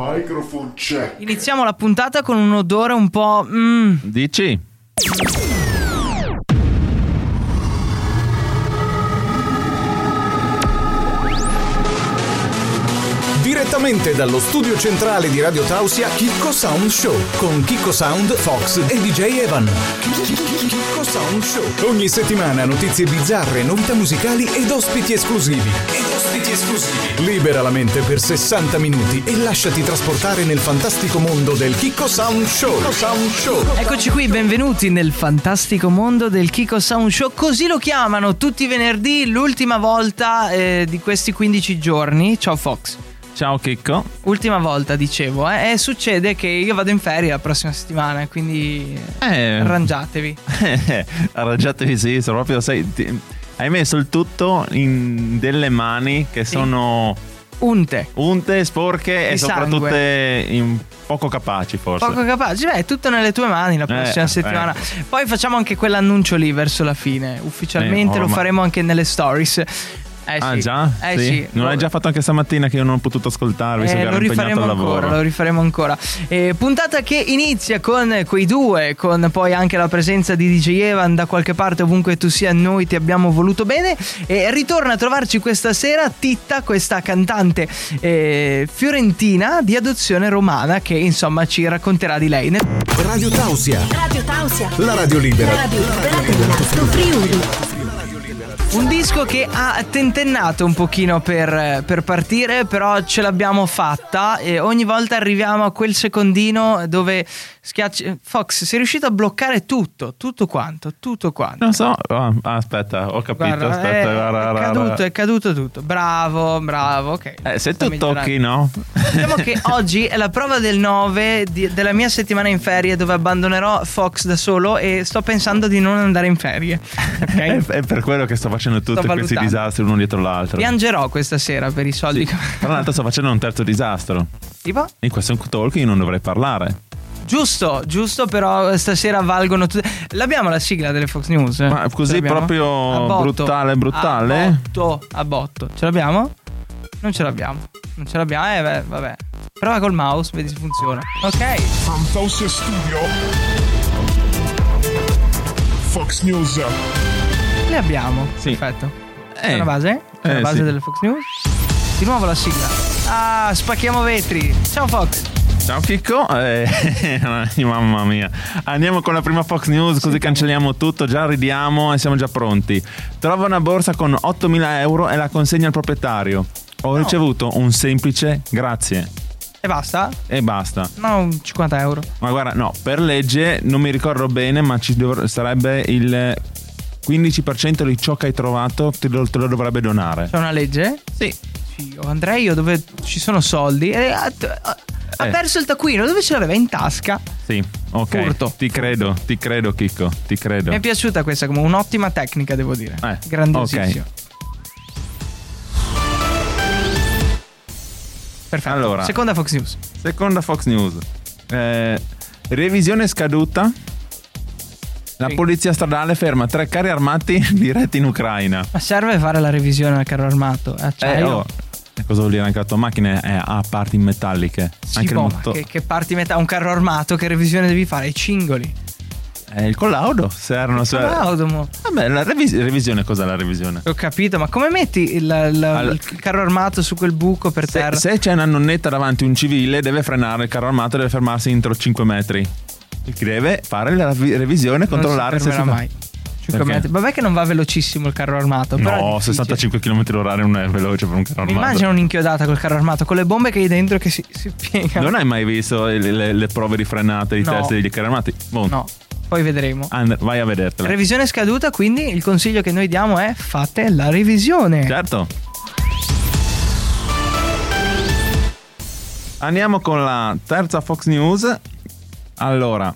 Microphone check. Iniziamo la puntata con un odore un po'. mm, Dici? Direttamente dallo studio centrale di Radio Tausia, Chicco Sound Show con Chicco Sound, Fox e DJ Evan. Chicco Sound Show. Ogni settimana notizie bizzarre, novità musicali ed ospiti esclusivi. Ed ospiti esclusivi. Libera la mente per 60 minuti e lasciati trasportare nel fantastico mondo del Chicco Sound Show. Chicco Sound Show. Eccoci qui, benvenuti nel fantastico mondo del Kiko Sound Show. Così lo chiamano tutti i venerdì, l'ultima volta eh, di questi 15 giorni. Ciao Fox. Ciao Chicco. Ultima volta, dicevo, eh, e succede che io vado in ferie la prossima settimana, quindi Eh, arrangiatevi. arrangiatevi sì, sono proprio sai, ti- hai messo il tutto in delle mani che Sì. sono Unte. unte, sporche Di e soprattutto poco capaci forse. Poco capace, beh, è tutto nelle tue mani la prossima Eh, settimana. eh. Poi facciamo anche quell'annuncio lì verso la fine. Ufficialmente Eh, lo faremo anche nelle stories. Eh Ah sì. già? Eh Sì? sì. Non l'hai già fatto anche stamattina che io non ho potuto ascoltarvi, Eh, ero impegnato rifaremo al ancora, lo rifaremo ancora. Eh, puntata che inizia con quei due, con poi anche la presenza di DJ Evan da qualche parte, ovunque tu sia, noi ti abbiamo voluto bene. E ritorna a trovarci questa sera Titta, questa cantante eh, fiorentina di adozione romana, che insomma ci racconterà di lei. Radio Tausia, Radio Tausia. la radio libera. La radio libera dell'Alto Friuli. Un disco che ha tentennato un pochino per, per partire, però ce l'abbiamo fatta e ogni volta arriviamo a quel secondino dove schiacci... Fox, sei riuscito a bloccare tutto, tutto quanto, tutto quanto. Non so, ah, aspetta, ho capito, Guarda, aspetta, è, guarda, è caduto, guarda. è caduto tutto. Bravo, bravo, ok. Eh, se tu migliorando. tocchi, no? Diciamo che oggi è la prova del 9 di- della mia settimana in ferie dove abbandonerò Fox da solo e sto pensando di non andare in ferie. Ok? È, per quello che sto facendo tutti questi valutando. disastri uno dietro l'altro. Piangerò questa sera per i soldi. che- Tra l'altro sto facendo un terzo disastro. tipo? In questo talk io non dovrei parlare. Giusto, giusto, però stasera valgono tutte. L'abbiamo la sigla delle Fox News? Ma così proprio brutale, brutale? A botto, a botto. Ce l'abbiamo? Non ce l'abbiamo. Non ce l'abbiamo, eh, beh, vabbè. Prova col mouse, vedi se funziona. Ok. Fantausia Studio. Fox News. Le abbiamo. Sì. Perfetto. Eh. È una base? È Eh, una base sì. delle Fox News? Di nuovo la sigla. Ah, spacchiamo vetri. Ciao Fox. Ciao Chicco, Eh, mamma mia. Andiamo con la prima Fox News così cancelliamo tutto, già ridiamo e siamo già pronti. Trova una borsa con 8.000 euro e la consegna al proprietario. Ho ricevuto un semplice grazie E basta? e basta. No, 50 euro. Ma guarda, no, per legge non mi ricordo bene, ma ci dovr- sarebbe il 15% di ciò che hai trovato te lo, te lo dovrebbe donare. C'è una legge? Sì. Andrei io dove ci sono soldi. E ha, Eh. perso il taccuino. Dove ce l'aveva? In tasca. Sì, ok. Furto. Ti credo, ti credo Chicco, ti credo. Mi è piaciuta questa come un'ottima tecnica, devo dire. Eh, Grandiosissima. ok. Perfetto. Allora. Seconda Fox News. Seconda Fox News. Eh, revisione scaduta. La Sì. polizia stradale ferma tre carri armati diretti in Ucraina. Ma serve fare la revisione al carro armato? Eh, Eh, acciaio? oh, e cosa vuol dire anche la tua macchina? È a parti metalliche. Sì, anche boh, il moto- che, che parti metà? Un carro armato, che revisione devi fare? I cingoli. Eh, il collaudo. Se erano. Se... Audomo. Vabbè, la revis- revisione cos'è la revisione? Ho capito, ma come metti il, il- Allora- il carro armato su quel buco per Se, terra? se c'è una nonnetta davanti un civile, deve frenare il carro armato, deve fermarsi entro 5 metri. Deve fare la revi- revisione e controllare si se si fa. Mai. Cinque Perché? metri. Vabbè che non va velocissimo il carro armato. No, difficile. 65 km h non è veloce per un carro Mi armato. immagino un'inchiodata col carro armato con le bombe che hai dentro che si, si piegano. Non hai mai visto le, le- le prove di frenata di No. teste degli carri armati? Boh. No, poi vedremo. And- vai a vedertela. Revisione scaduta, quindi il consiglio che noi diamo è fate la revisione. certo. Andiamo con la terza Fox News. Allora,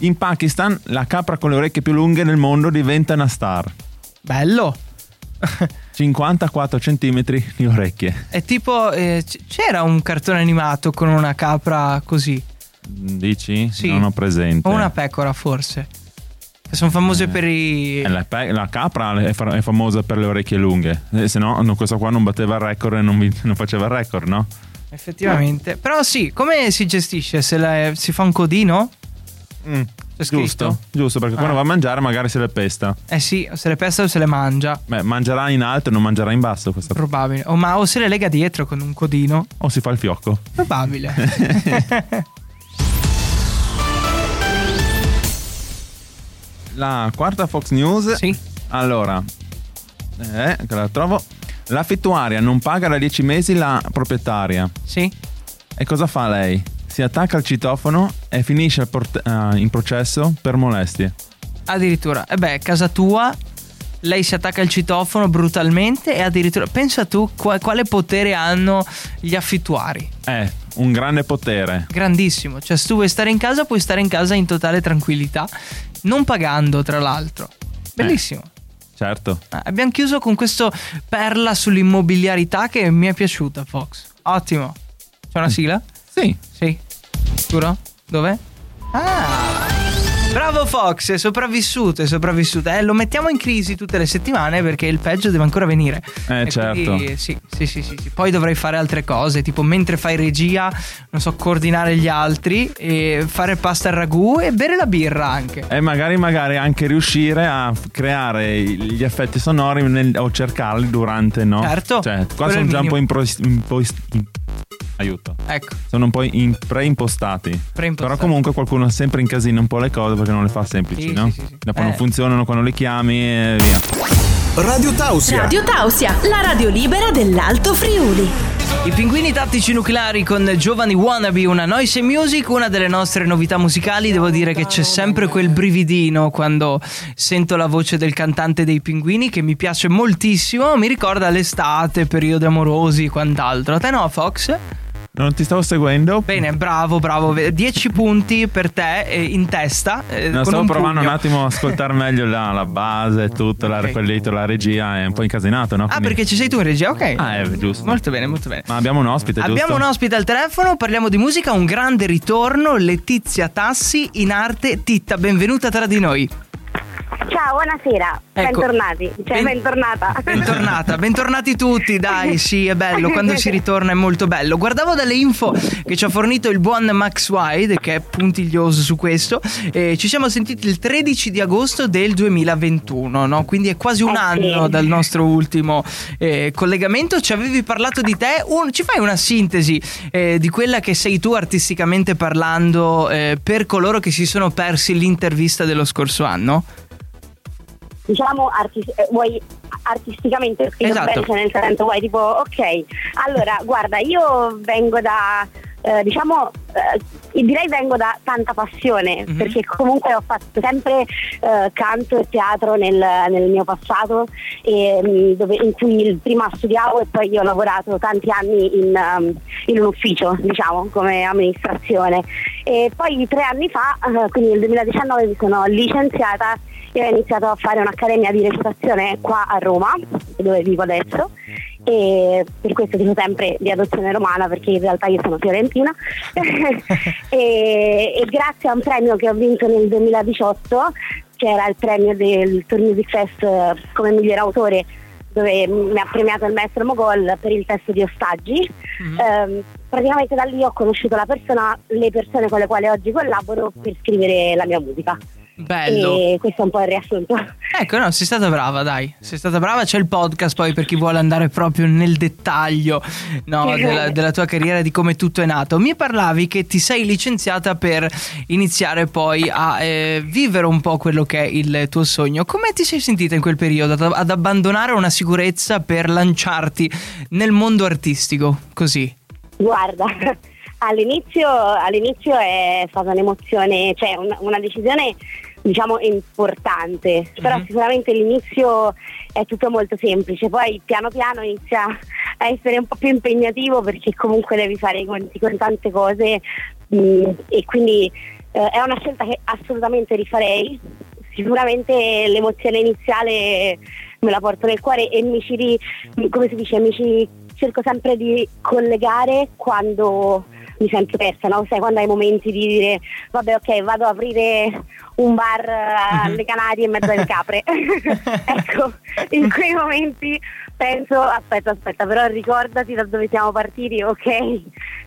in Pakistan la capra con le orecchie più lunghe nel mondo diventa una star. Bello. 54 cm di orecchie. È tipo eh, c- c'era un cartone animato con una capra così Dici? Sì. Non ho presente. o una pecora forse. Sono famose per i Eh, La, pe- la capra è, fa- è famosa per le orecchie lunghe, eh, se no questo qua non batteva il record e non, vi- non faceva il record, no? Effettivamente. Però sì, come si gestisce? Se la- si fa un codino? Mm, giusto, giusto, perché quando Ah. va a mangiare magari se le pesta. Eh sì, se le pesta o se le mangia. Beh, mangerà in alto e non mangerà in basso questa Probabile. O, ma, o se le lega dietro con un codino. O si fa il fiocco. Probabile. La quarta Fox News. sì. Allora, eh, che la trovo. L'affittuaria non paga da 10 mesi la proprietaria. Sì. E cosa fa lei? Si attacca al citofono e finisce port- eh, in processo per molestie. Addirittura. E beh, casa tua. Lei si attacca al citofono brutalmente e addirittura pensa tu qua- quale potere hanno gli affittuari. Eh, un grande potere. Grandissimo, cioè se tu vuoi stare in casa puoi stare in casa in totale tranquillità, non pagando tra l'altro. Bellissimo. Certo. Eh, abbiamo chiuso con questo perla sull'immobiliarità che mi è piaciuta, Fox. Ottimo. C'è una sigla? Sì. Sì. Sicuro? Dove? Ah! Bravo Fox, è sopravvissuto, è sopravvissuto. Eh, lo mettiamo in crisi tutte le settimane perché il peggio deve ancora venire. Eh, E certo. quindi, sì, sì, sì, sì, sì. Poi dovrai fare altre cose, tipo mentre fai regia, non so, coordinare gli altri, e fare pasta al ragù e bere la birra anche. E magari, magari anche riuscire a creare gli effetti sonori nel- o cercarli durante, no? Certo, Cioè, qua sono già un po' impro- in- Aiuto. Ecco. Sono un po' in- preimpostati. Preimpostati. Però comunque qualcuno sempre incasina un po' le cose perché non le fa semplici, Sì, no? sì, sì, sì. Dopo Eh. non funzionano quando li chiami e via. Radio Tausia. Radio Tausia, la radio libera dell'Alto Friuli. I pinguini tattici nucleari con Giovani Wannabe, una noise music, una delle nostre novità musicali. Devo dire che c'è sempre quel brividino quando sento la voce del cantante dei pinguini che mi piace moltissimo. Mi ricorda l'estate, periodi amorosi e quant'altro. A te no, Fox? Non ti stavo seguendo? Bene, bravo, bravo. 10 punti per te eh, in testa. eh, No, stavo un provando pugno. un attimo a ascoltare meglio la, la base, tutto, la, Ok. quell'ito, la regia è un po' incasinato, no? Ah, Quindi- perché ci sei tu in regia? Ok. Ah, è giusto. Molto bene, molto bene. Ma abbiamo un ospite, Abbiamo giusto? un ospite al telefono, parliamo di musica, un grande ritorno, Letizia Tassi in arte Titta, benvenuta tra di noi. Ciao, buonasera, Ecco. bentornati, cioè Ben- bentornata. Bentornata, bentornati tutti, dai, sì, è bello, quando si ritorna è molto bello. Guardavo dalle info che ci ha fornito il buon Max Wide, che è puntiglioso su questo, e ci siamo sentiti il 13 di agosto del 2021, no? Quindi è quasi un Eh, sì. anno dal nostro ultimo eh, collegamento. Ci avevi parlato di te, Un- ci fai una sintesi eh, di quella che sei tu artisticamente parlando eh, per coloro che si sono persi l'intervista dello scorso anno? Diciamo artis- eh, vuoi artisticamente Esatto. bene, cioè nel senso vuoi tipo ok allora guarda io vengo da eh, diciamo eh, direi vengo da tanta passione Mhm. perché comunque ho fatto sempre eh, canto e teatro nel, nel mio passato e, mm, dove- in cui prima studiavo e poi io ho lavorato tanti anni in, um, in un ufficio diciamo come amministrazione e poi tre anni fa eh, quindi nel 2019 mi sono licenziata e ho iniziato a fare un'accademia di recitazione qua a Roma, dove vivo adesso, e per questo dico sempre di adozione romana perché in realtà io sono fiorentina. E, e grazie a un premio che ho vinto nel 2018 che era il premio del Tour Music Fest eh, come miglior autore dove mi ha premiato il maestro Mogol per il testo di Ostaggi. Ehm, praticamente da lì ho conosciuto la persona, le persone con le quali oggi collaboro per scrivere la mia musica Bello. e questo è un po' il riassunto Ecco, no, sei stata brava, dai. Sei stata brava. C'è il podcast poi per chi vuole andare proprio nel dettaglio no, della, della tua carriera, di come tutto è nato. Mi parlavi che ti sei licenziata per iniziare poi a eh, vivere un po' quello che è il tuo sogno. Come ti sei sentita in quel periodo ad, ad abbandonare una sicurezza per lanciarti nel mondo artistico? Così. Guarda, all'inizio, all'inizio è stata un'emozione, cioè una, una decisione diciamo importante, però Mhm. sicuramente l'inizio è tutto molto semplice, poi piano piano inizia a essere un po' più impegnativo perché comunque devi fare i conti con tante cose mh, e quindi eh, è una scelta che assolutamente rifarei. Sicuramente l'emozione iniziale me la porto nel cuore e mi ci, ri- come si dice, mi ci cerco sempre di collegare quando mi sento persa, no? Sai, quando hai momenti di dire vabbè ok vado ad aprire un bar eh, alle Canarie in mezzo alle capre. ecco, in quei momenti penso aspetta aspetta però ricordati da dove siamo partiti, ok,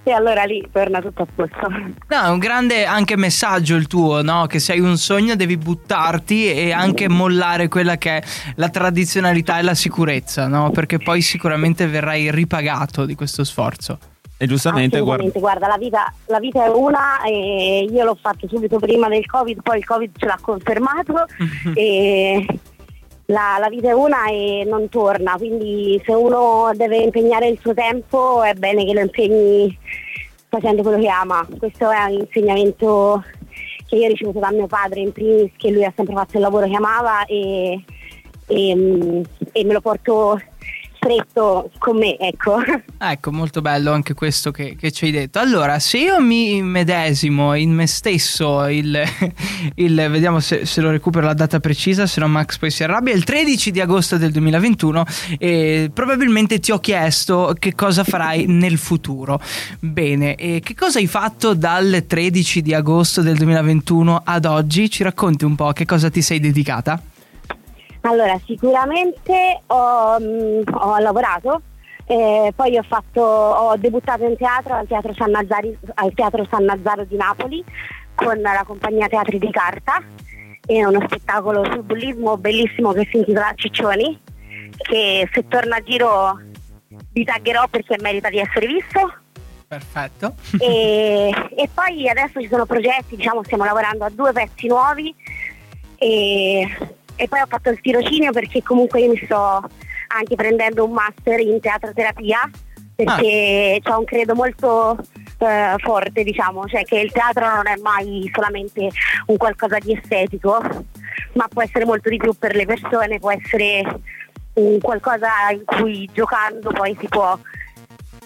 e allora lì torna tutto a posto. No, è un grande anche messaggio il tuo, no? Che se hai un sogno devi buttarti e anche mollare quella che è la tradizionalità e la sicurezza, no? Perché poi sicuramente verrai ripagato di questo sforzo. E giustamente, guarda, guarda, la vita, la vita è una e io l'ho fatto subito prima del Covid, poi il Covid ce l'ha confermato e la, la vita è una e non torna, quindi se uno deve impegnare il suo tempo è bene che lo impegni facendo quello che ama. Questo è un insegnamento che io ho ricevuto da mio padre in primis, che lui ha sempre fatto il lavoro che amava e, e, mm, e me lo porto stretto con me, ecco. Ecco, molto bello anche questo che, che ci hai detto. Allora, se io mi medesimo in me stesso, il, il- vediamo se, se lo recupero la data precisa, se no Max poi si arrabbia, il 13 di agosto del 2021, e probabilmente ti ho chiesto che cosa farai nel futuro. Bene, e che cosa hai fatto dal 13 di agosto del 2021 ad oggi? Ci racconti un po' a che cosa ti sei dedicata? Allora, sicuramente ho, mm, ho lavorato, eh, poi ho, fatto, ho debuttato in teatro al teatro, San Nazzari- al teatro San Nazzaro di Napoli con la compagnia Teatri di Carta e uno spettacolo sul bullismo bellissimo che si intitola Ciccioni, che se torna a giro vi taggerò perché merita di essere visto. Perfetto. e, e poi adesso ci sono progetti, diciamo stiamo lavorando a due pezzi nuovi e, e poi ho fatto il tirocinio perché comunque io mi sto anche prendendo un master in teatroterapia perché ho un credo molto eh, forte diciamo, cioè che il teatro non è mai solamente un qualcosa di estetico ma può essere molto di più per le persone, può essere un qualcosa in cui giocando poi si può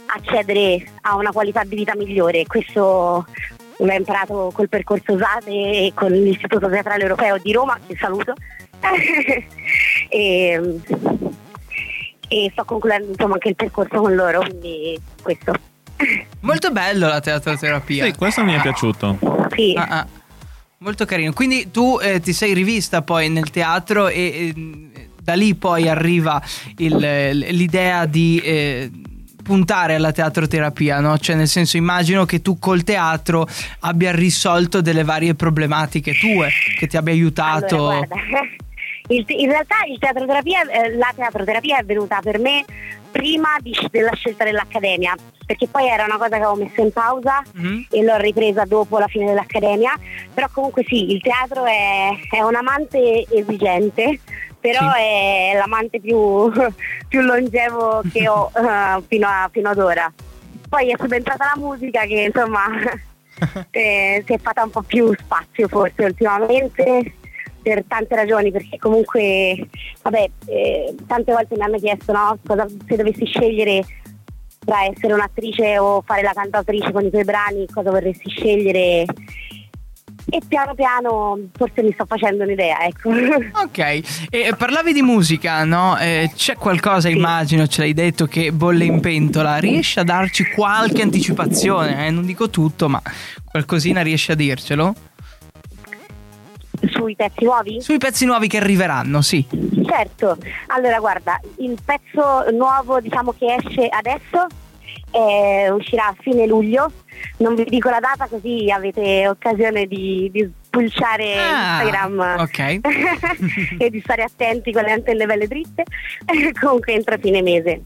accedere a una qualità di vita migliore. Questo l'ho imparato col percorso USATE e con l'Istituto Teatrale Europeo di Roma, che saluto. e, e sto concludendo insomma anche il percorso con loro, quindi questo. Molto bello la teatroterapia. sì, questo mi è piaciuto. Sì. Ah, ah. Molto carino. Quindi tu eh, ti sei rivista poi nel teatro e, e, da lì poi arriva il- l'idea di eh, puntare alla teatroterapia, no? Cioè nel senso immagino che tu col teatro abbia risolto delle varie problematiche tue, che ti abbia aiutato. Allora, il- in realtà il teatroterapia, eh, la teatroterapia è venuta per me prima di- della scelta dell'accademia, perché poi era una cosa che avevo messo in pausa Mhm. e l'ho ripresa dopo la fine dell'accademia, però comunque sì, il teatro è, è un amante esigente, però Sì. è l'amante più, più longevo che ho eh, fino, a- fino ad ora. Poi è subentrata la musica che insomma eh, si è fatta un po' più spazio forse ultimamente per tante ragioni perché comunque vabbè eh, tante volte mi hanno chiesto no, cosa, se dovessi scegliere tra essere un'attrice o fare la cantautrice con i tuoi brani cosa vorresti scegliere e piano piano forse mi sto facendo un'idea ecco Ok, e parlavi di musica, no? Eh, c'è qualcosa, immagino, ce l'hai detto, che bolle in pentola. Riesci a darci qualche anticipazione? eh? Non dico tutto, ma qualcosina riesci a dircelo? sui pezzi nuovi? Sui pezzi nuovi che arriveranno, sì. Certo, allora guarda, il pezzo nuovo diciamo che esce adesso eh, uscirà a fine luglio, non vi dico la data così avete occasione di, di spulciare Ah, Instagram ok. e di stare attenti con le antenne belle dritte, comunque entro fine mese.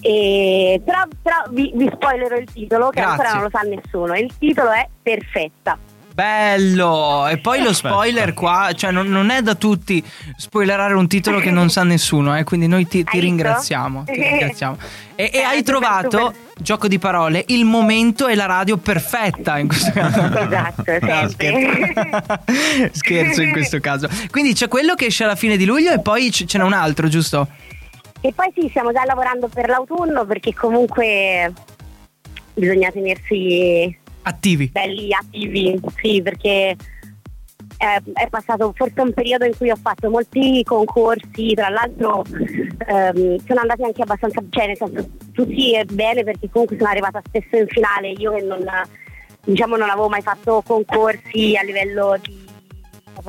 E- però però vi, vi spoilerò il titolo che Grazie. ancora non lo sa nessuno, il titolo è Perfetta. Bello! E poi lo spoiler qua, cioè non, non è da tutti spoilerare un titolo che non sa nessuno, eh, quindi noi ti, ti ringraziamo. Ti ringraziamo. E, e hai super, trovato, super. Gioco di parole, il momento e la radio perfetta in questo caso. Esatto, No, scherzo. Scherzo in questo caso. Quindi c'è quello che esce alla fine di luglio e poi c- ce n'è un altro, giusto? E poi sì, stiamo già lavorando per l'autunno perché comunque bisogna tenersi Attivi. belli attivi, sì, perché è, è passato forse un periodo in cui ho fatto molti concorsi, tra l'altro ehm, sono andati anche abbastanza, cioè nel senso tutti bene perché comunque sono arrivata spesso in finale, io che non, diciamo, non avevo mai fatto concorsi a livello di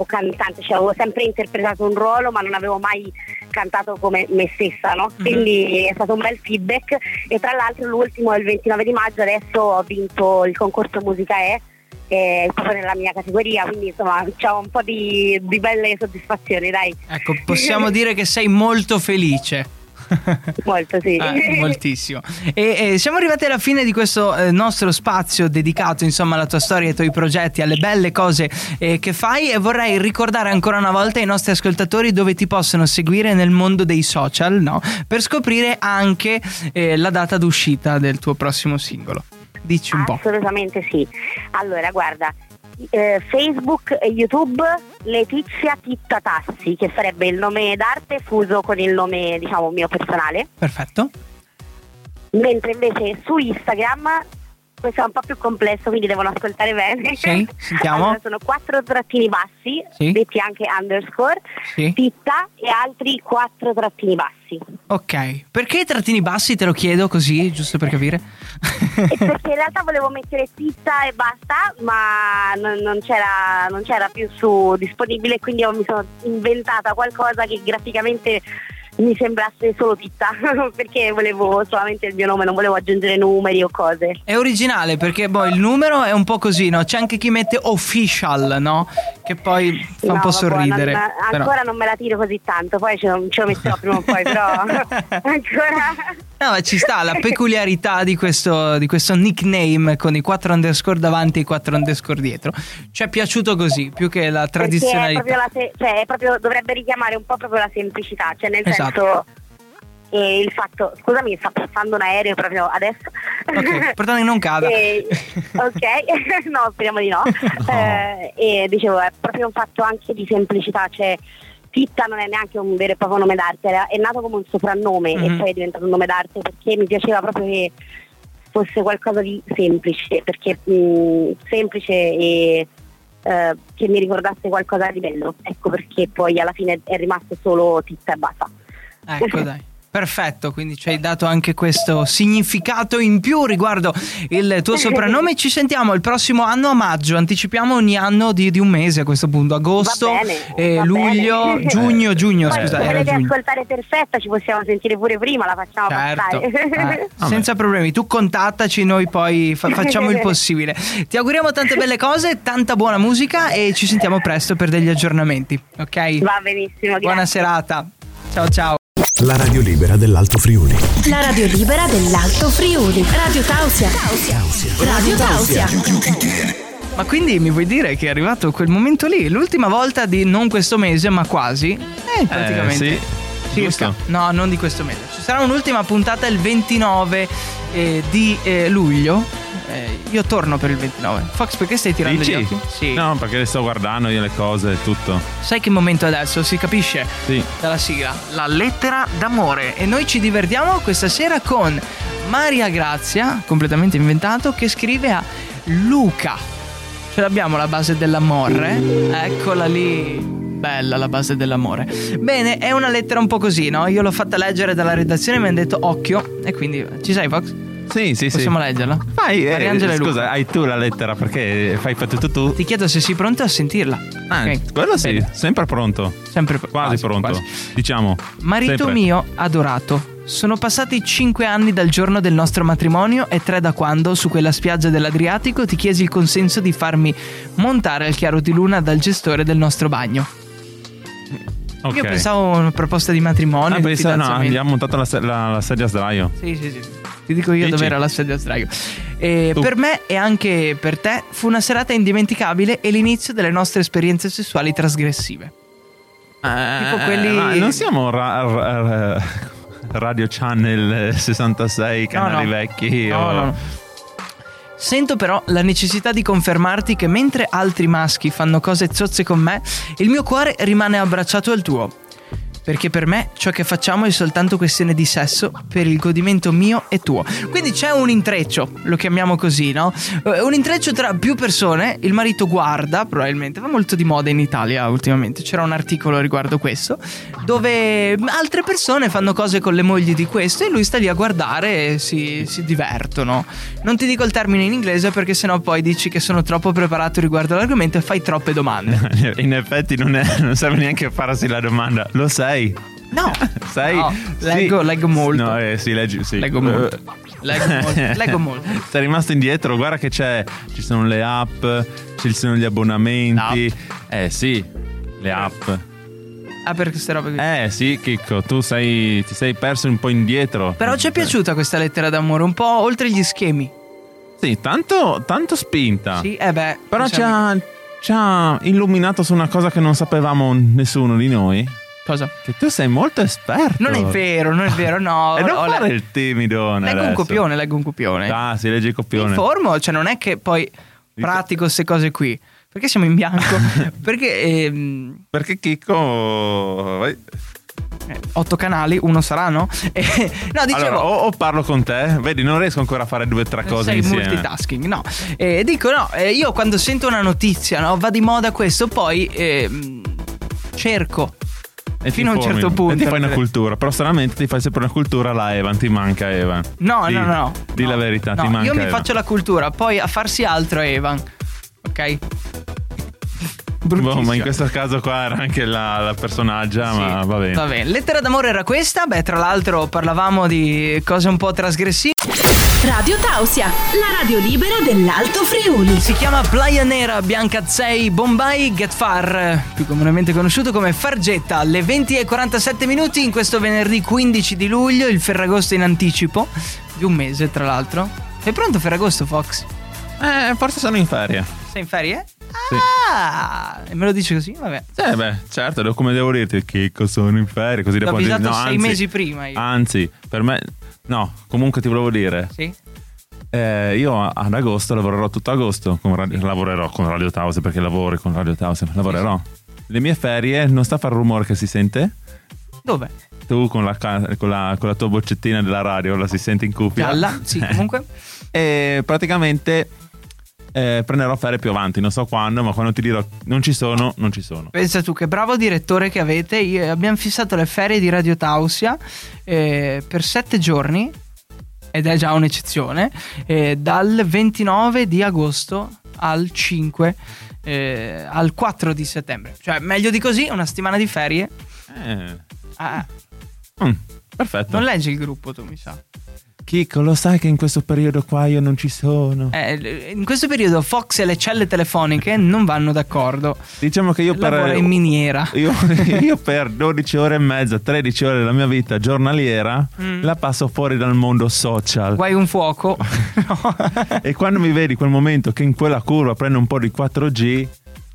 cantante, cioè avevo sempre interpretato un ruolo ma non avevo mai cantato come me stessa, no? Mhm. Quindi è stato un bel feedback e tra l'altro l'ultimo è il 29 di maggio, adesso ho vinto il concorso Musica E. eh, proprio nella mia categoria, quindi insomma c'ho un po' di, di belle soddisfazioni, dai. Ecco, possiamo dire che sei molto felice. Molto, sì. Eh, moltissimo. E, e siamo arrivati alla fine di questo eh, nostro spazio dedicato insomma alla tua storia, ai tuoi progetti, alle belle cose eh, che fai e vorrei ricordare ancora una volta ai nostri ascoltatori dove ti possono seguire nel mondo dei social, no? Per scoprire anche eh, la data d'uscita del tuo prossimo singolo. Dici un po'. Assolutamente sì. Allora, guarda, eh, Facebook e YouTube Letizia Titta Tassi, che sarebbe il nome d'arte fuso con il nome, diciamo, mio personale. Perfetto. Mentre invece su Instagram questo è un po' più complesso, quindi devono ascoltare bene. Sì, sentiamo. Allora, sono quattro trattini bassi, Sì. detti anche underscore, Sì. Titta e altri quattro trattini bassi. Ok. Perché trattini bassi te lo chiedo così, giusto per capire? Perché in realtà volevo mettere pizza e basta, ma non, non c'era, non c'era più su disponibile, quindi io mi sono inventata qualcosa che graficamente mi sembrasse solo pizza, perché volevo solamente il mio nome, non volevo aggiungere numeri o cose. È originale perché boh, il numero è un po' così, no? C'è anche chi mette official, no? Che poi fa un No, po' vabbè, sorridere. non- però. ancora non me la tiro così tanto, poi ce lo, ce lo metterò prima o poi, però ancora... No, ma ci sta la peculiarità di questo, di questo nickname con i quattro underscore davanti e i quattro underscore dietro. Ci è piaciuto così, più che la Perché è tradizionalità. proprio la se- cioè, è proprio- dovrebbe richiamare un po' proprio la semplicità, cioè nel Esatto. senso e il fatto, scusami, sta passando un aereo proprio adesso. Ok, portando non cada. E- ok, no, speriamo di no. Eh, e dicevo, è proprio un fatto anche di semplicità, cioè Titta non è neanche un vero e proprio nome d'arte, era- è nato come un soprannome Mhm. e poi è diventato un nome d'arte perché mi piaceva proprio che fosse qualcosa di semplice, perché mh, semplice e eh, che mi ricordasse qualcosa di bello. Ecco perché poi alla fine è rimasto solo Titta e basta. Ecco dai. Perfetto, quindi ci hai dato anche questo significato in più riguardo il tuo soprannome. Ci sentiamo il prossimo anno a maggio. Anticipiamo ogni anno di, di un mese a questo punto: agosto, bene, eh, luglio, bene. giugno, giugno. Poi Scusa, se volete giugno. ascoltare perfetta ci possiamo sentire pure prima, la facciamo Certo, passare. Eh, senza problemi. Tu contattaci, noi poi fa- facciamo il possibile. Ti auguriamo tante belle cose, tanta buona musica e ci sentiamo presto per degli aggiornamenti. Ok? Va benissimo, Buona grazie. serata. Ciao ciao. La radio libera dell'Alto Friuli. La radio libera dell'Alto Friuli. Radio Tausia. Radio Tausia. Ma quindi mi vuoi dire che è arrivato quel momento lì, l'ultima volta di non questo mese, ma quasi? Eh, praticamente. sì, Circa. giusto. No, non di questo mese. Ci sarà un'ultima puntata il 29 eh, di eh, luglio. Eh, io torno per il 29. Fox, perché stai tirando Dici? gli occhi? Sì. No, perché le sto guardando io le cose e tutto. Sai che momento adesso? Si capisce? Sì. Dalla sigla. La lettera d'amore. E noi ci divertiamo questa sera con Maria Grazia, completamente inventato, che scrive a Luca. Ce l'abbiamo la base dell'amore. Eccola lì. Bella la base dell'amore. Bene, è una lettera un po' così, no? Io l'ho fatta leggere dalla redazione e mi hanno detto occhio. E quindi ci sei, Fox? Sì, sì, sì. Possiamo leggerla? Fai, eh, Mariangela e Luca. scusa, hai tu la lettera perché fai fatto tu tu. Ti chiedo se sei pronto a sentirla. Ah, Ok. quello sì, Bene. sempre pronto. Sempre Quasi, pronto. Diciamo. Marito sempre. mio adorato, sono passati cinque anni dal giorno del nostro matrimonio e tre da quando, su quella spiaggia dell'Adriatico, ti chiesi il consenso di farmi montare al chiaro di luna dal gestore del nostro bagno. Ok. Io pensavo a una proposta di matrimonio. Ah, di pensa- no, fidanzamento. abbiamo montato la, se- la- la sedia a sdraio. Sì, sì, sì. Ti dico io dove era la sedia a sdraio. E Tu. per me e anche per te fu una serata indimenticabile e l'inizio delle nostre esperienze sessuali trasgressive. Tipo quelli- Eh, non siamo ra- ra- ra- Radio Channel 66, canali no. vecchi. No, o- no, no. Sento però la necessità di confermarti che mentre altri maschi fanno cose zozze con me, il mio cuore rimane abbracciato al tuo. Perché per me ciò che facciamo è soltanto questione di sesso per il godimento mio e tuo. Quindi c'è un intreccio, lo chiamiamo così, no? Eh, Un intreccio tra più persone, il marito guarda, probabilmente, va molto di moda in Italia ultimamente, c'era un articolo riguardo questo, dove altre persone fanno cose con le mogli di questo e lui sta lì a guardare e si, si divertono. Non ti dico il termine in inglese perché sennò poi dici che sono troppo preparato riguardo all'argomento e fai troppe domande. In effetti non, è- non serve neanche farsi la domanda. Lo sai? No, Sai? No, Sì. leggo, leggo molto. No, eh, sì, leggi, sì. Leggo molto. Eh, Leggo molto. Leggo molto. Sei rimasto indietro, guarda che c'è. Ci sono le app, ci sono gli abbonamenti. Eh sì, le app. Ah, per queste robe qui. Eh sì, Chicco, tu sei, ti sei perso un po' indietro. Però ci è piaciuta questa lettera d'amore, un po' oltre gli schemi. Sì, tanto, tanto spinta. Sì, eh beh. Però ci diciamo- ha, ci ha illuminato su una cosa che non sapevamo nessuno di noi. Cosa? Che tu sei molto esperto. Non è vero, non è vero, no. E non ho- fare le- il timido. Leggo un copione, leggo un copione. Ah, si legge il Mi copione. informo, cioè non è che poi pratico queste cose qui. Perché siamo in bianco? Perché ehm, Perché Chicco. eh, otto canali, uno sarà, no? Eh, no, dicevo. Allora, o, o parlo con te, vedi, non riesco ancora a fare due o tre cose sei insieme. multitasking, no. Eh, dico, no, eh, io quando sento una notizia, no, va di moda questo, poi ehm, cerco. E fino a un certo punto. E ti fai una cultura. Però stranamente ti fai sempre una cultura là, Evan. Ti manca Evan. No, Di- no, no. Di no. la verità, No, ti manca Io mi Evan. faccio la cultura, poi a farsi altro Evan. Ok? Boh, ma in questo caso qua era anche la, la personaggia, Sì, ma va bene. Va bene. Lettera d'amore era questa. Beh, tra l'altro parlavamo di cose un po' trasgressive. Radio Tausia, la radio libera dell'Alto Friuli. Si chiama Playa Nera Biancazzei Bombay Get Far, più comunemente conosciuto come Fargetta, alle 20 e 47 minuti in questo venerdì 15 di luglio, il Ferragosto in anticipo, di un mese tra l'altro. Sei pronto Ferragosto Fox? Eh, forse sono in ferie. Sei in ferie? Sì. Ah, e me lo dici così? Vabbè. Eh beh, certo, come devo dirti, Chicco, sono in ferie, così L'ho dopo avvisato no, sei anzi- mesi prima io. Anzi, per me no, comunque ti volevo dire, Sì? eh, io ad agosto lavorerò tutto agosto con radio, lavorerò con Radio Tause perché lavori con Radio Tause, lavorerò. Le mie ferie non sta a fare rumore che si sente? Dove? Tu con la, con la- con la tua boccettina della radio la si sente in cuffia? Gialla? Sì, comunque. e praticamente eh, prenderò ferie più avanti, non so quando, ma quando ti dirò non ci sono, non ci sono. Pensa tu che bravo direttore che avete. Io- abbiamo fissato le ferie di Radio Tausia eh, per sette giorni. Ed è già un'eccezione. eh, dal 29 di agosto al 5 eh, al 4 di settembre. Cioè, meglio di così, una settimana di ferie. Eh, Ah, mm, perfetto. non leggi il gruppo, tu mi sa. Chicco, lo sai che in questo periodo qua io non ci sono. Eh, in questo periodo Fox e le celle telefoniche non vanno d'accordo. Diciamo che io per in miniera. Io, io per 12 ore e mezza, 13 ore della mia vita giornaliera Mm. la passo fuori dal mondo social. Guai un fuoco. No. E quando mi vedi quel momento che in quella curva prendo un po' di 4G,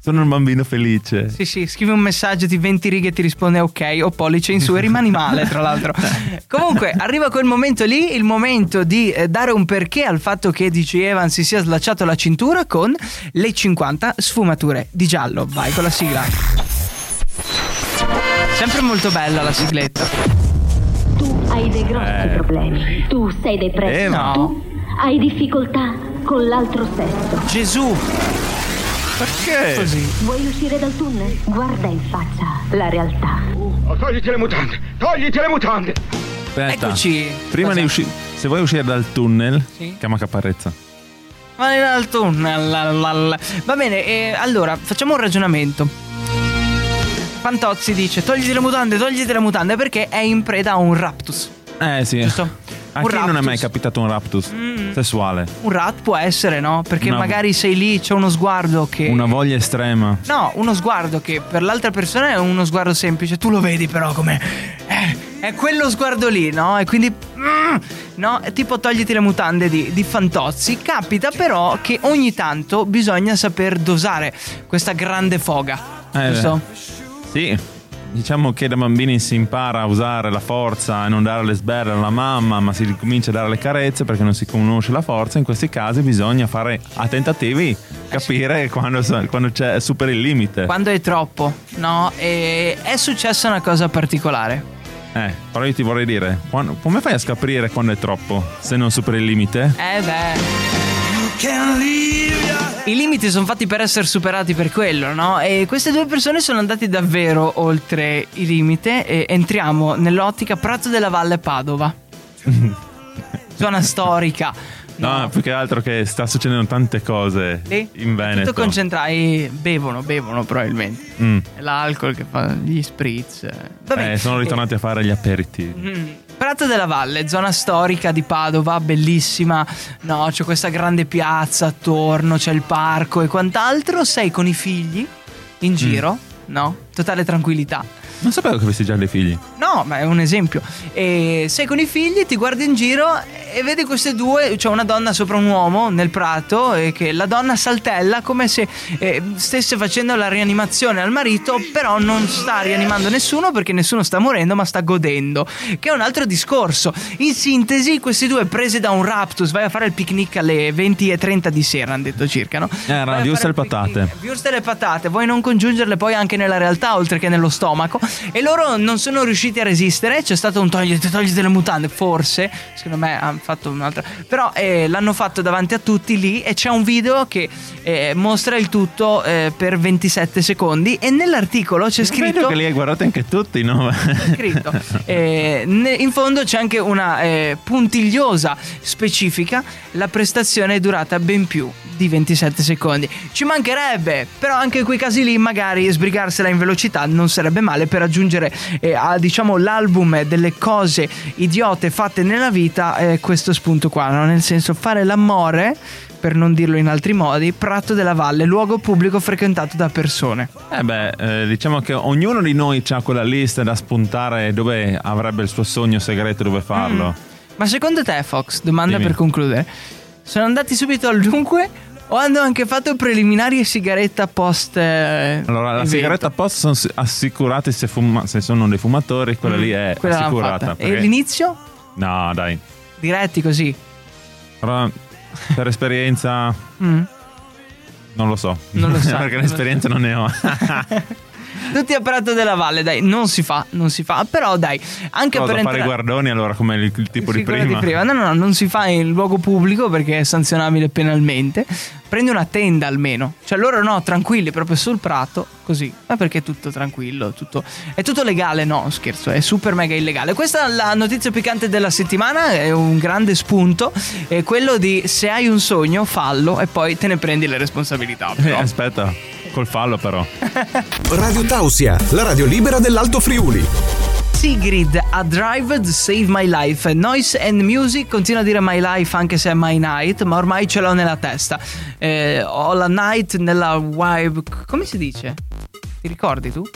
sono un bambino felice. Sì, sì, scrivi un messaggio di 20 righe e ti risponde ok o pollice in su e rimani male, tra l'altro. Comunque, arriva quel momento lì, il momento di eh, dare un perché al fatto che DC Evans si sia slacciato la cintura con le 50 sfumature di giallo. Vai con la sigla. Sempre molto bella la sigletta. Tu hai dei grossi Eh. problemi. Tu sei depresso. Eh, no. Tu hai difficoltà con l'altro sesso. Gesù, Perché? così. Vuoi uscire dal tunnel? Guarda in faccia la realtà. Oh, togliti le mutande! Togliti le mutande! Aspetta. Eccoci. Prima di uscire, se vuoi uscire dal tunnel, Sì. chiama Caparezza. Ma in alto. la, la, la, la. Va bene, eh, allora facciamo un ragionamento. Fantozzi dice: Togliti le mutande, togliti le mutande perché è in preda a un raptus. Eh sì. Giusto? A Un chi non è mai raptus. capitato un raptus Mm. sessuale? Un rat può essere, no? Perché Una- magari sei lì, c'è uno sguardo che. Una voglia estrema. No, uno sguardo che per l'altra persona è uno sguardo semplice. Tu lo vedi, però, come. Eh, è quello sguardo lì, no? E quindi. mm, no? È tipo togliti le mutande di, di Fantozzi. Capita però che ogni tanto bisogna saper dosare questa grande foga. Eh, giusto? Sì. Diciamo che da bambini si impara a usare la forza e non dare le sberle alla mamma, ma si comincia a dare le carezze perché non si conosce la forza. In questi casi bisogna fare a tentativi capire quando, quando c'è, supera il limite. Quando è troppo, no? E è successa una cosa particolare. Eh, però io ti vorrei dire, quando- come fai a scoprire quando è troppo se non superi il limite? Eh beh. I limiti sono fatti per essere superati per quello, no? E queste due persone sono andati davvero oltre i limiti e entriamo nell'ottica Prato della Valle Padova. Zona storica. No, più che altro che sta succedendo tante cose Sì? in Veneto. Tutto concentrati, bevono, bevono probabilmente. Mm. L'alcol che fa gli spritz. Vabbè. Eh, sono ritornati a fare gli aperitivi. Mm. Prato della Valle, zona storica di Padova, bellissima. No, c'è questa grande piazza attorno, c'è il parco e quant'altro. Sei con i figli in giro, no? Totale tranquillità. Non sapevo che avessi già dei figli. No, ma è un esempio. E sei con i figli, ti guardi in giro e vedi queste due, c'è una donna sopra un uomo nel prato e che la donna saltella come se eh, stesse facendo la rianimazione al marito, però non sta rianimando nessuno perché nessuno sta morendo, ma sta godendo, che è un altro discorso. In sintesi, questi due presi da un raptus, vai a fare il picnic alle 20.30 di sera, hanno detto circa, no? Era Vai a Wurstel fare il picnic, patate. Wurstel e patate, vuoi non congiungerle poi anche nella realtà oltre che nello stomaco e loro non sono riusciti a resistere, c'è stato un togliti, togliti le mutande, forse, secondo me hanno fatto un'altra, però eh, l'hanno fatto davanti a tutti lì e c'è un video che eh, mostra il tutto eh, per 27 secondi e nell'articolo c'è Vedo scritto che li hai guardati anche tutti, no? scritto. Eh, ne- in fondo c'è anche una eh, puntigliosa specifica. La prestazione è durata ben più di 27 secondi. Ci mancherebbe, però anche in quei casi lì magari sbrigarsela in velocità non sarebbe male per aggiungere eh, a diciamo l'album delle cose idiote fatte nella vita eh, questo spunto qua, no? nel senso fare l'amore per non dirlo in altri modi, Prato della Valle, luogo pubblico frequentato da persone. Eh beh, eh, diciamo che ognuno di noi ha quella lista da spuntare dove avrebbe il suo sogno segreto dove farlo. Ma secondo te, Fox, domanda Dimmi. per concludere, sono andati subito al dunque o hanno anche fatto preliminari e sigaretta post... eh, Allora, la evento? sigaretta post sono si- assicurati se, fuma- se sono dei fumatori, quella lì è Mm, Quella assicurata. fatta. E perché- l'inizio? No, dai. Diretti così. Però per esperienza Mm. non lo so. Non lo so, perché l'esperienza non ne ho. Tutti a Prato della Valle, dai, non si fa, non si fa, però dai, anche Cosa, per fare entrare... guardoni allora come il, il tipo di Sì, quella prima. No, no, no, non si fa in luogo pubblico perché è sanzionabile penalmente. Prendi una tenda almeno. Cioè loro no, tranquilli, proprio sul prato, così. Ma perché è tutto tranquillo, tutto... È tutto legale? No, scherzo, è super mega illegale. Questa è la notizia piccante della settimana, è un grande spunto. È quello di se hai un sogno, fallo e poi te ne prendi le responsabilità. Eh, però. aspetta, col fallo però. Radio Tausia, la radio libera dell'Alto Friuli. Sigrid a Drive to Save My Life. Noise and Music continua a dire My Life anche se è My Night, ma ormai ce l'ho nella testa. Eh, ho la night nella vibe. Come si dice? Ti ricordi tu?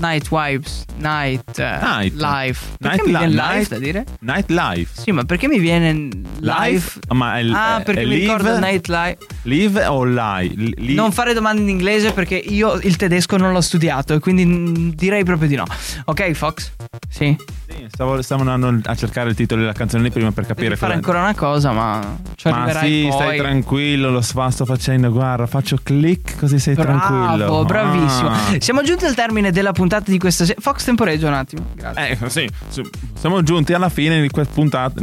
Night vibes, night, eh, Night. life. Perché Night mi viene live night- da dire? Night life. Sì, ma perché mi viene live? Ma è, ah, è- perché è mi live, ricordo night life. Live o lie? Li- li- Non fare domande in inglese perché io il tedesco non l'ho studiato e quindi direi proprio di no. Ok, Fox? Sì. Sì, stavo, stavo andando a cercare il titolo della canzone lì prima per capire Devi fare ancora una cosa, ma ci Ma sì, poi. stai tranquillo, lo fa- sto facendo, guarda, faccio click così sei tranquillo. Bravo, bravissimo. Ah. Siamo giunti al termine della puntata di questa sera. Fox temporeggio un attimo. Grazie. Eh, sì, sì, siamo giunti alla fine di questa puntata.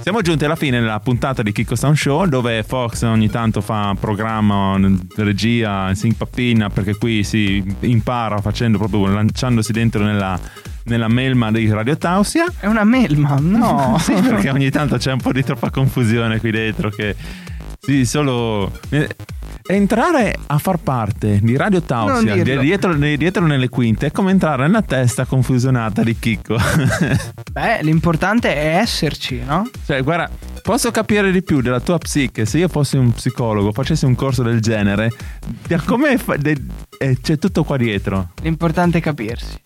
Siamo giunti alla fine della puntata di Kiko Sound Show dove Fox ogni tanto fa programma, regia, si impappina perché qui si impara facendo proprio lanciandosi dentro nella, nella melma di Radio Tausia. È una melma, no. Sì, perché ogni tanto c'è un po' di troppa confusione qui dentro che sì, solo eh, entrare a far parte di Radio Tausia dietro, di- dietro nelle quinte è come entrare nella testa confusionata di Chicco. Beh, l'importante è esserci, no? cioè, guarda, posso capire di più della tua psiche se io fossi un psicologo, facessi un corso del genere. da come fa- de- eh, c'è tutto qua dietro. L'importante è capirsi.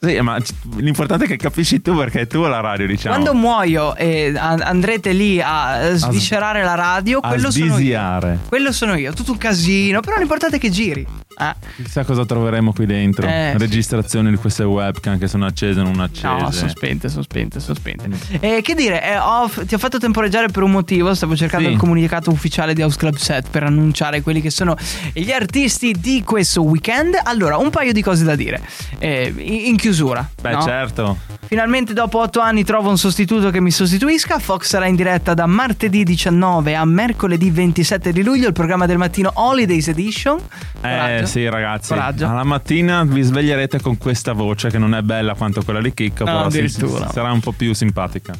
Sì, ma l'importante è che capisci tu perché è tu la radio, diciamo. Quando muoio e an- andrete lì a sviscerare la radio, a quello sono io. Quello sono io, tutto un casino, però l'importante è che giri. Ah. Chissà cosa troveremo qui dentro. Eh, sì. Registrazioni di queste webcam che sono accese o non accese. No, sono spente, sono spente, sono spente. Eh, che dire, eh, ho- ti ho fatto temporeggiare per un motivo. Stavo cercando Sì. il comunicato ufficiale di House Club Set per annunciare quelli che sono gli artisti di questo weekend. Allora, un paio di cose da dire. Eh, in in chiusura. Beh, no? certo. Finalmente dopo otto anni trovo un sostituto che mi sostituisca. Fox sarà in diretta da martedì 19 a mercoledì 27 di luglio, il programma del mattino Holidays Edition. Eh Coraggio. sì, ragazzi. Coraggio. Alla mattina vi sveglierete con questa voce che non è bella quanto quella di Chicco, No, però addirittura. sarà un po' più simpatica.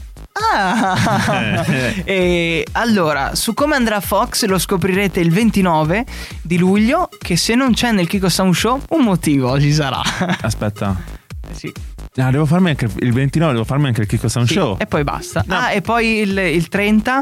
Ah! e allora, su come andrà Fox lo scoprirete il 29 di luglio, che se non c'è nel Kiko Sound Show, un motivo ci sarà. Aspetta. Eh sì. Ah, devo farmi anche il 29, devo farmi anche il Kiko Sound Sì, Show. E poi basta. Ah, e poi il, il 30,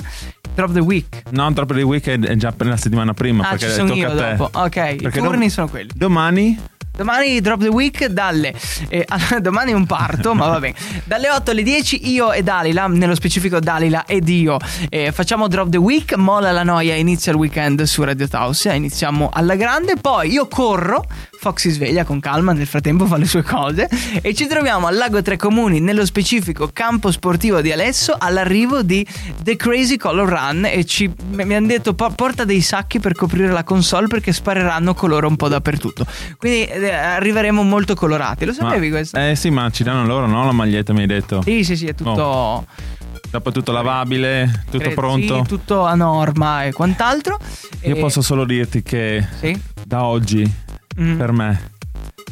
Drop the Week. No, troppo di weekend è già per la settimana prima. Ah, perché ci sono io dopo. Ok, i Perché turni dom- sono quelli. Domani Domani Drop the Week dalle eh, domani è un parto, ma va bene. Dalle 8 alle 10 io e Dalila, nello specifico Dalila ed io, eh, facciamo Drop the Week, molla la noia, inizia il weekend su Radio Tausia, iniziamo alla grande, poi io corro, Fox si sveglia con calma, nel frattempo fa le sue cose e ci troviamo al Lago Tre Comuni, nello specifico campo sportivo di Alesso, all'arrivo di The Crazy Color Run e ci, mi hanno detto "Po- porta dei sacchi per coprire la console perché spareranno colore un po' dappertutto. Quindi eh, arriveremo molto colorati, lo sapevi Ma- questo? Eh sì, ma ci danno loro, no? La maglietta mi hai detto. Sì, sì, sì, è tutto. Dopo tutto lavabile, tutto credo- pronto. Tutto a norma e quant'altro. Io E- posso solo dirti che Sì. da oggi Mm. per me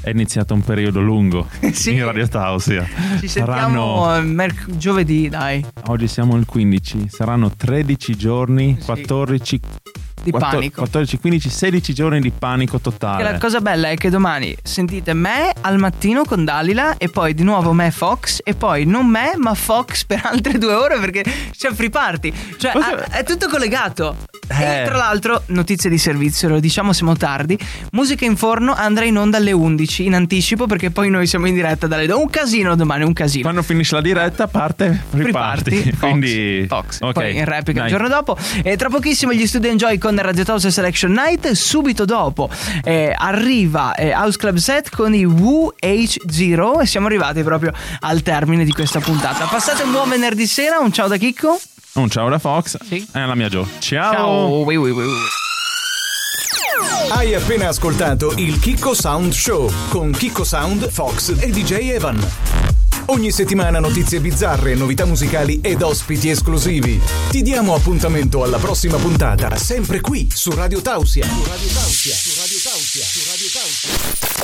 è iniziato un periodo lungo Sì. in Radio Tausia. Ci Saranno sentiamo eh, merc- giovedì, dai. oggi siamo il 15, saranno 13 giorni, 14 Di panico. 14, 15, 16 giorni di panico Che totale. la cosa bella è che domani sentite me al mattino con Dalila e poi di nuovo me Fox e poi non me ma Fox per altre due ore perché c'è free party. Cioè ah, è tutto collegato. E Eh. tra l'altro, notizie di servizio, lo diciamo siamo tardi. Musica in forno andrà in onda alle 11 in anticipo perché poi noi siamo in diretta dalle Un casino domani, un casino. Quando finisce la diretta parte Free riparti. Party, Fox, Quindi Fox. ok, poi in replica dai. il giorno dopo e tra pochissimo gli Studio Enjoy con Radio House Selection Night subito dopo eh, arriva eh, House Club Set con i Woo H0 e siamo arrivati proprio al termine di questa puntata passate un buon venerdì sera un ciao da Chicco Un ciao da Fox Sì. e alla mia Joe. Ciao. ciao Ui, ui, ui. Hai appena ascoltato il Kiko Sound Show con Kiko Sound, Fox e DJ Evan. Ogni settimana notizie bizzarre, novità musicali ed ospiti esclusivi. Ti diamo appuntamento alla prossima puntata, sempre qui su Radio Tausia. Su Radio Tausia, su Radio Tausia, su Radio Tausia.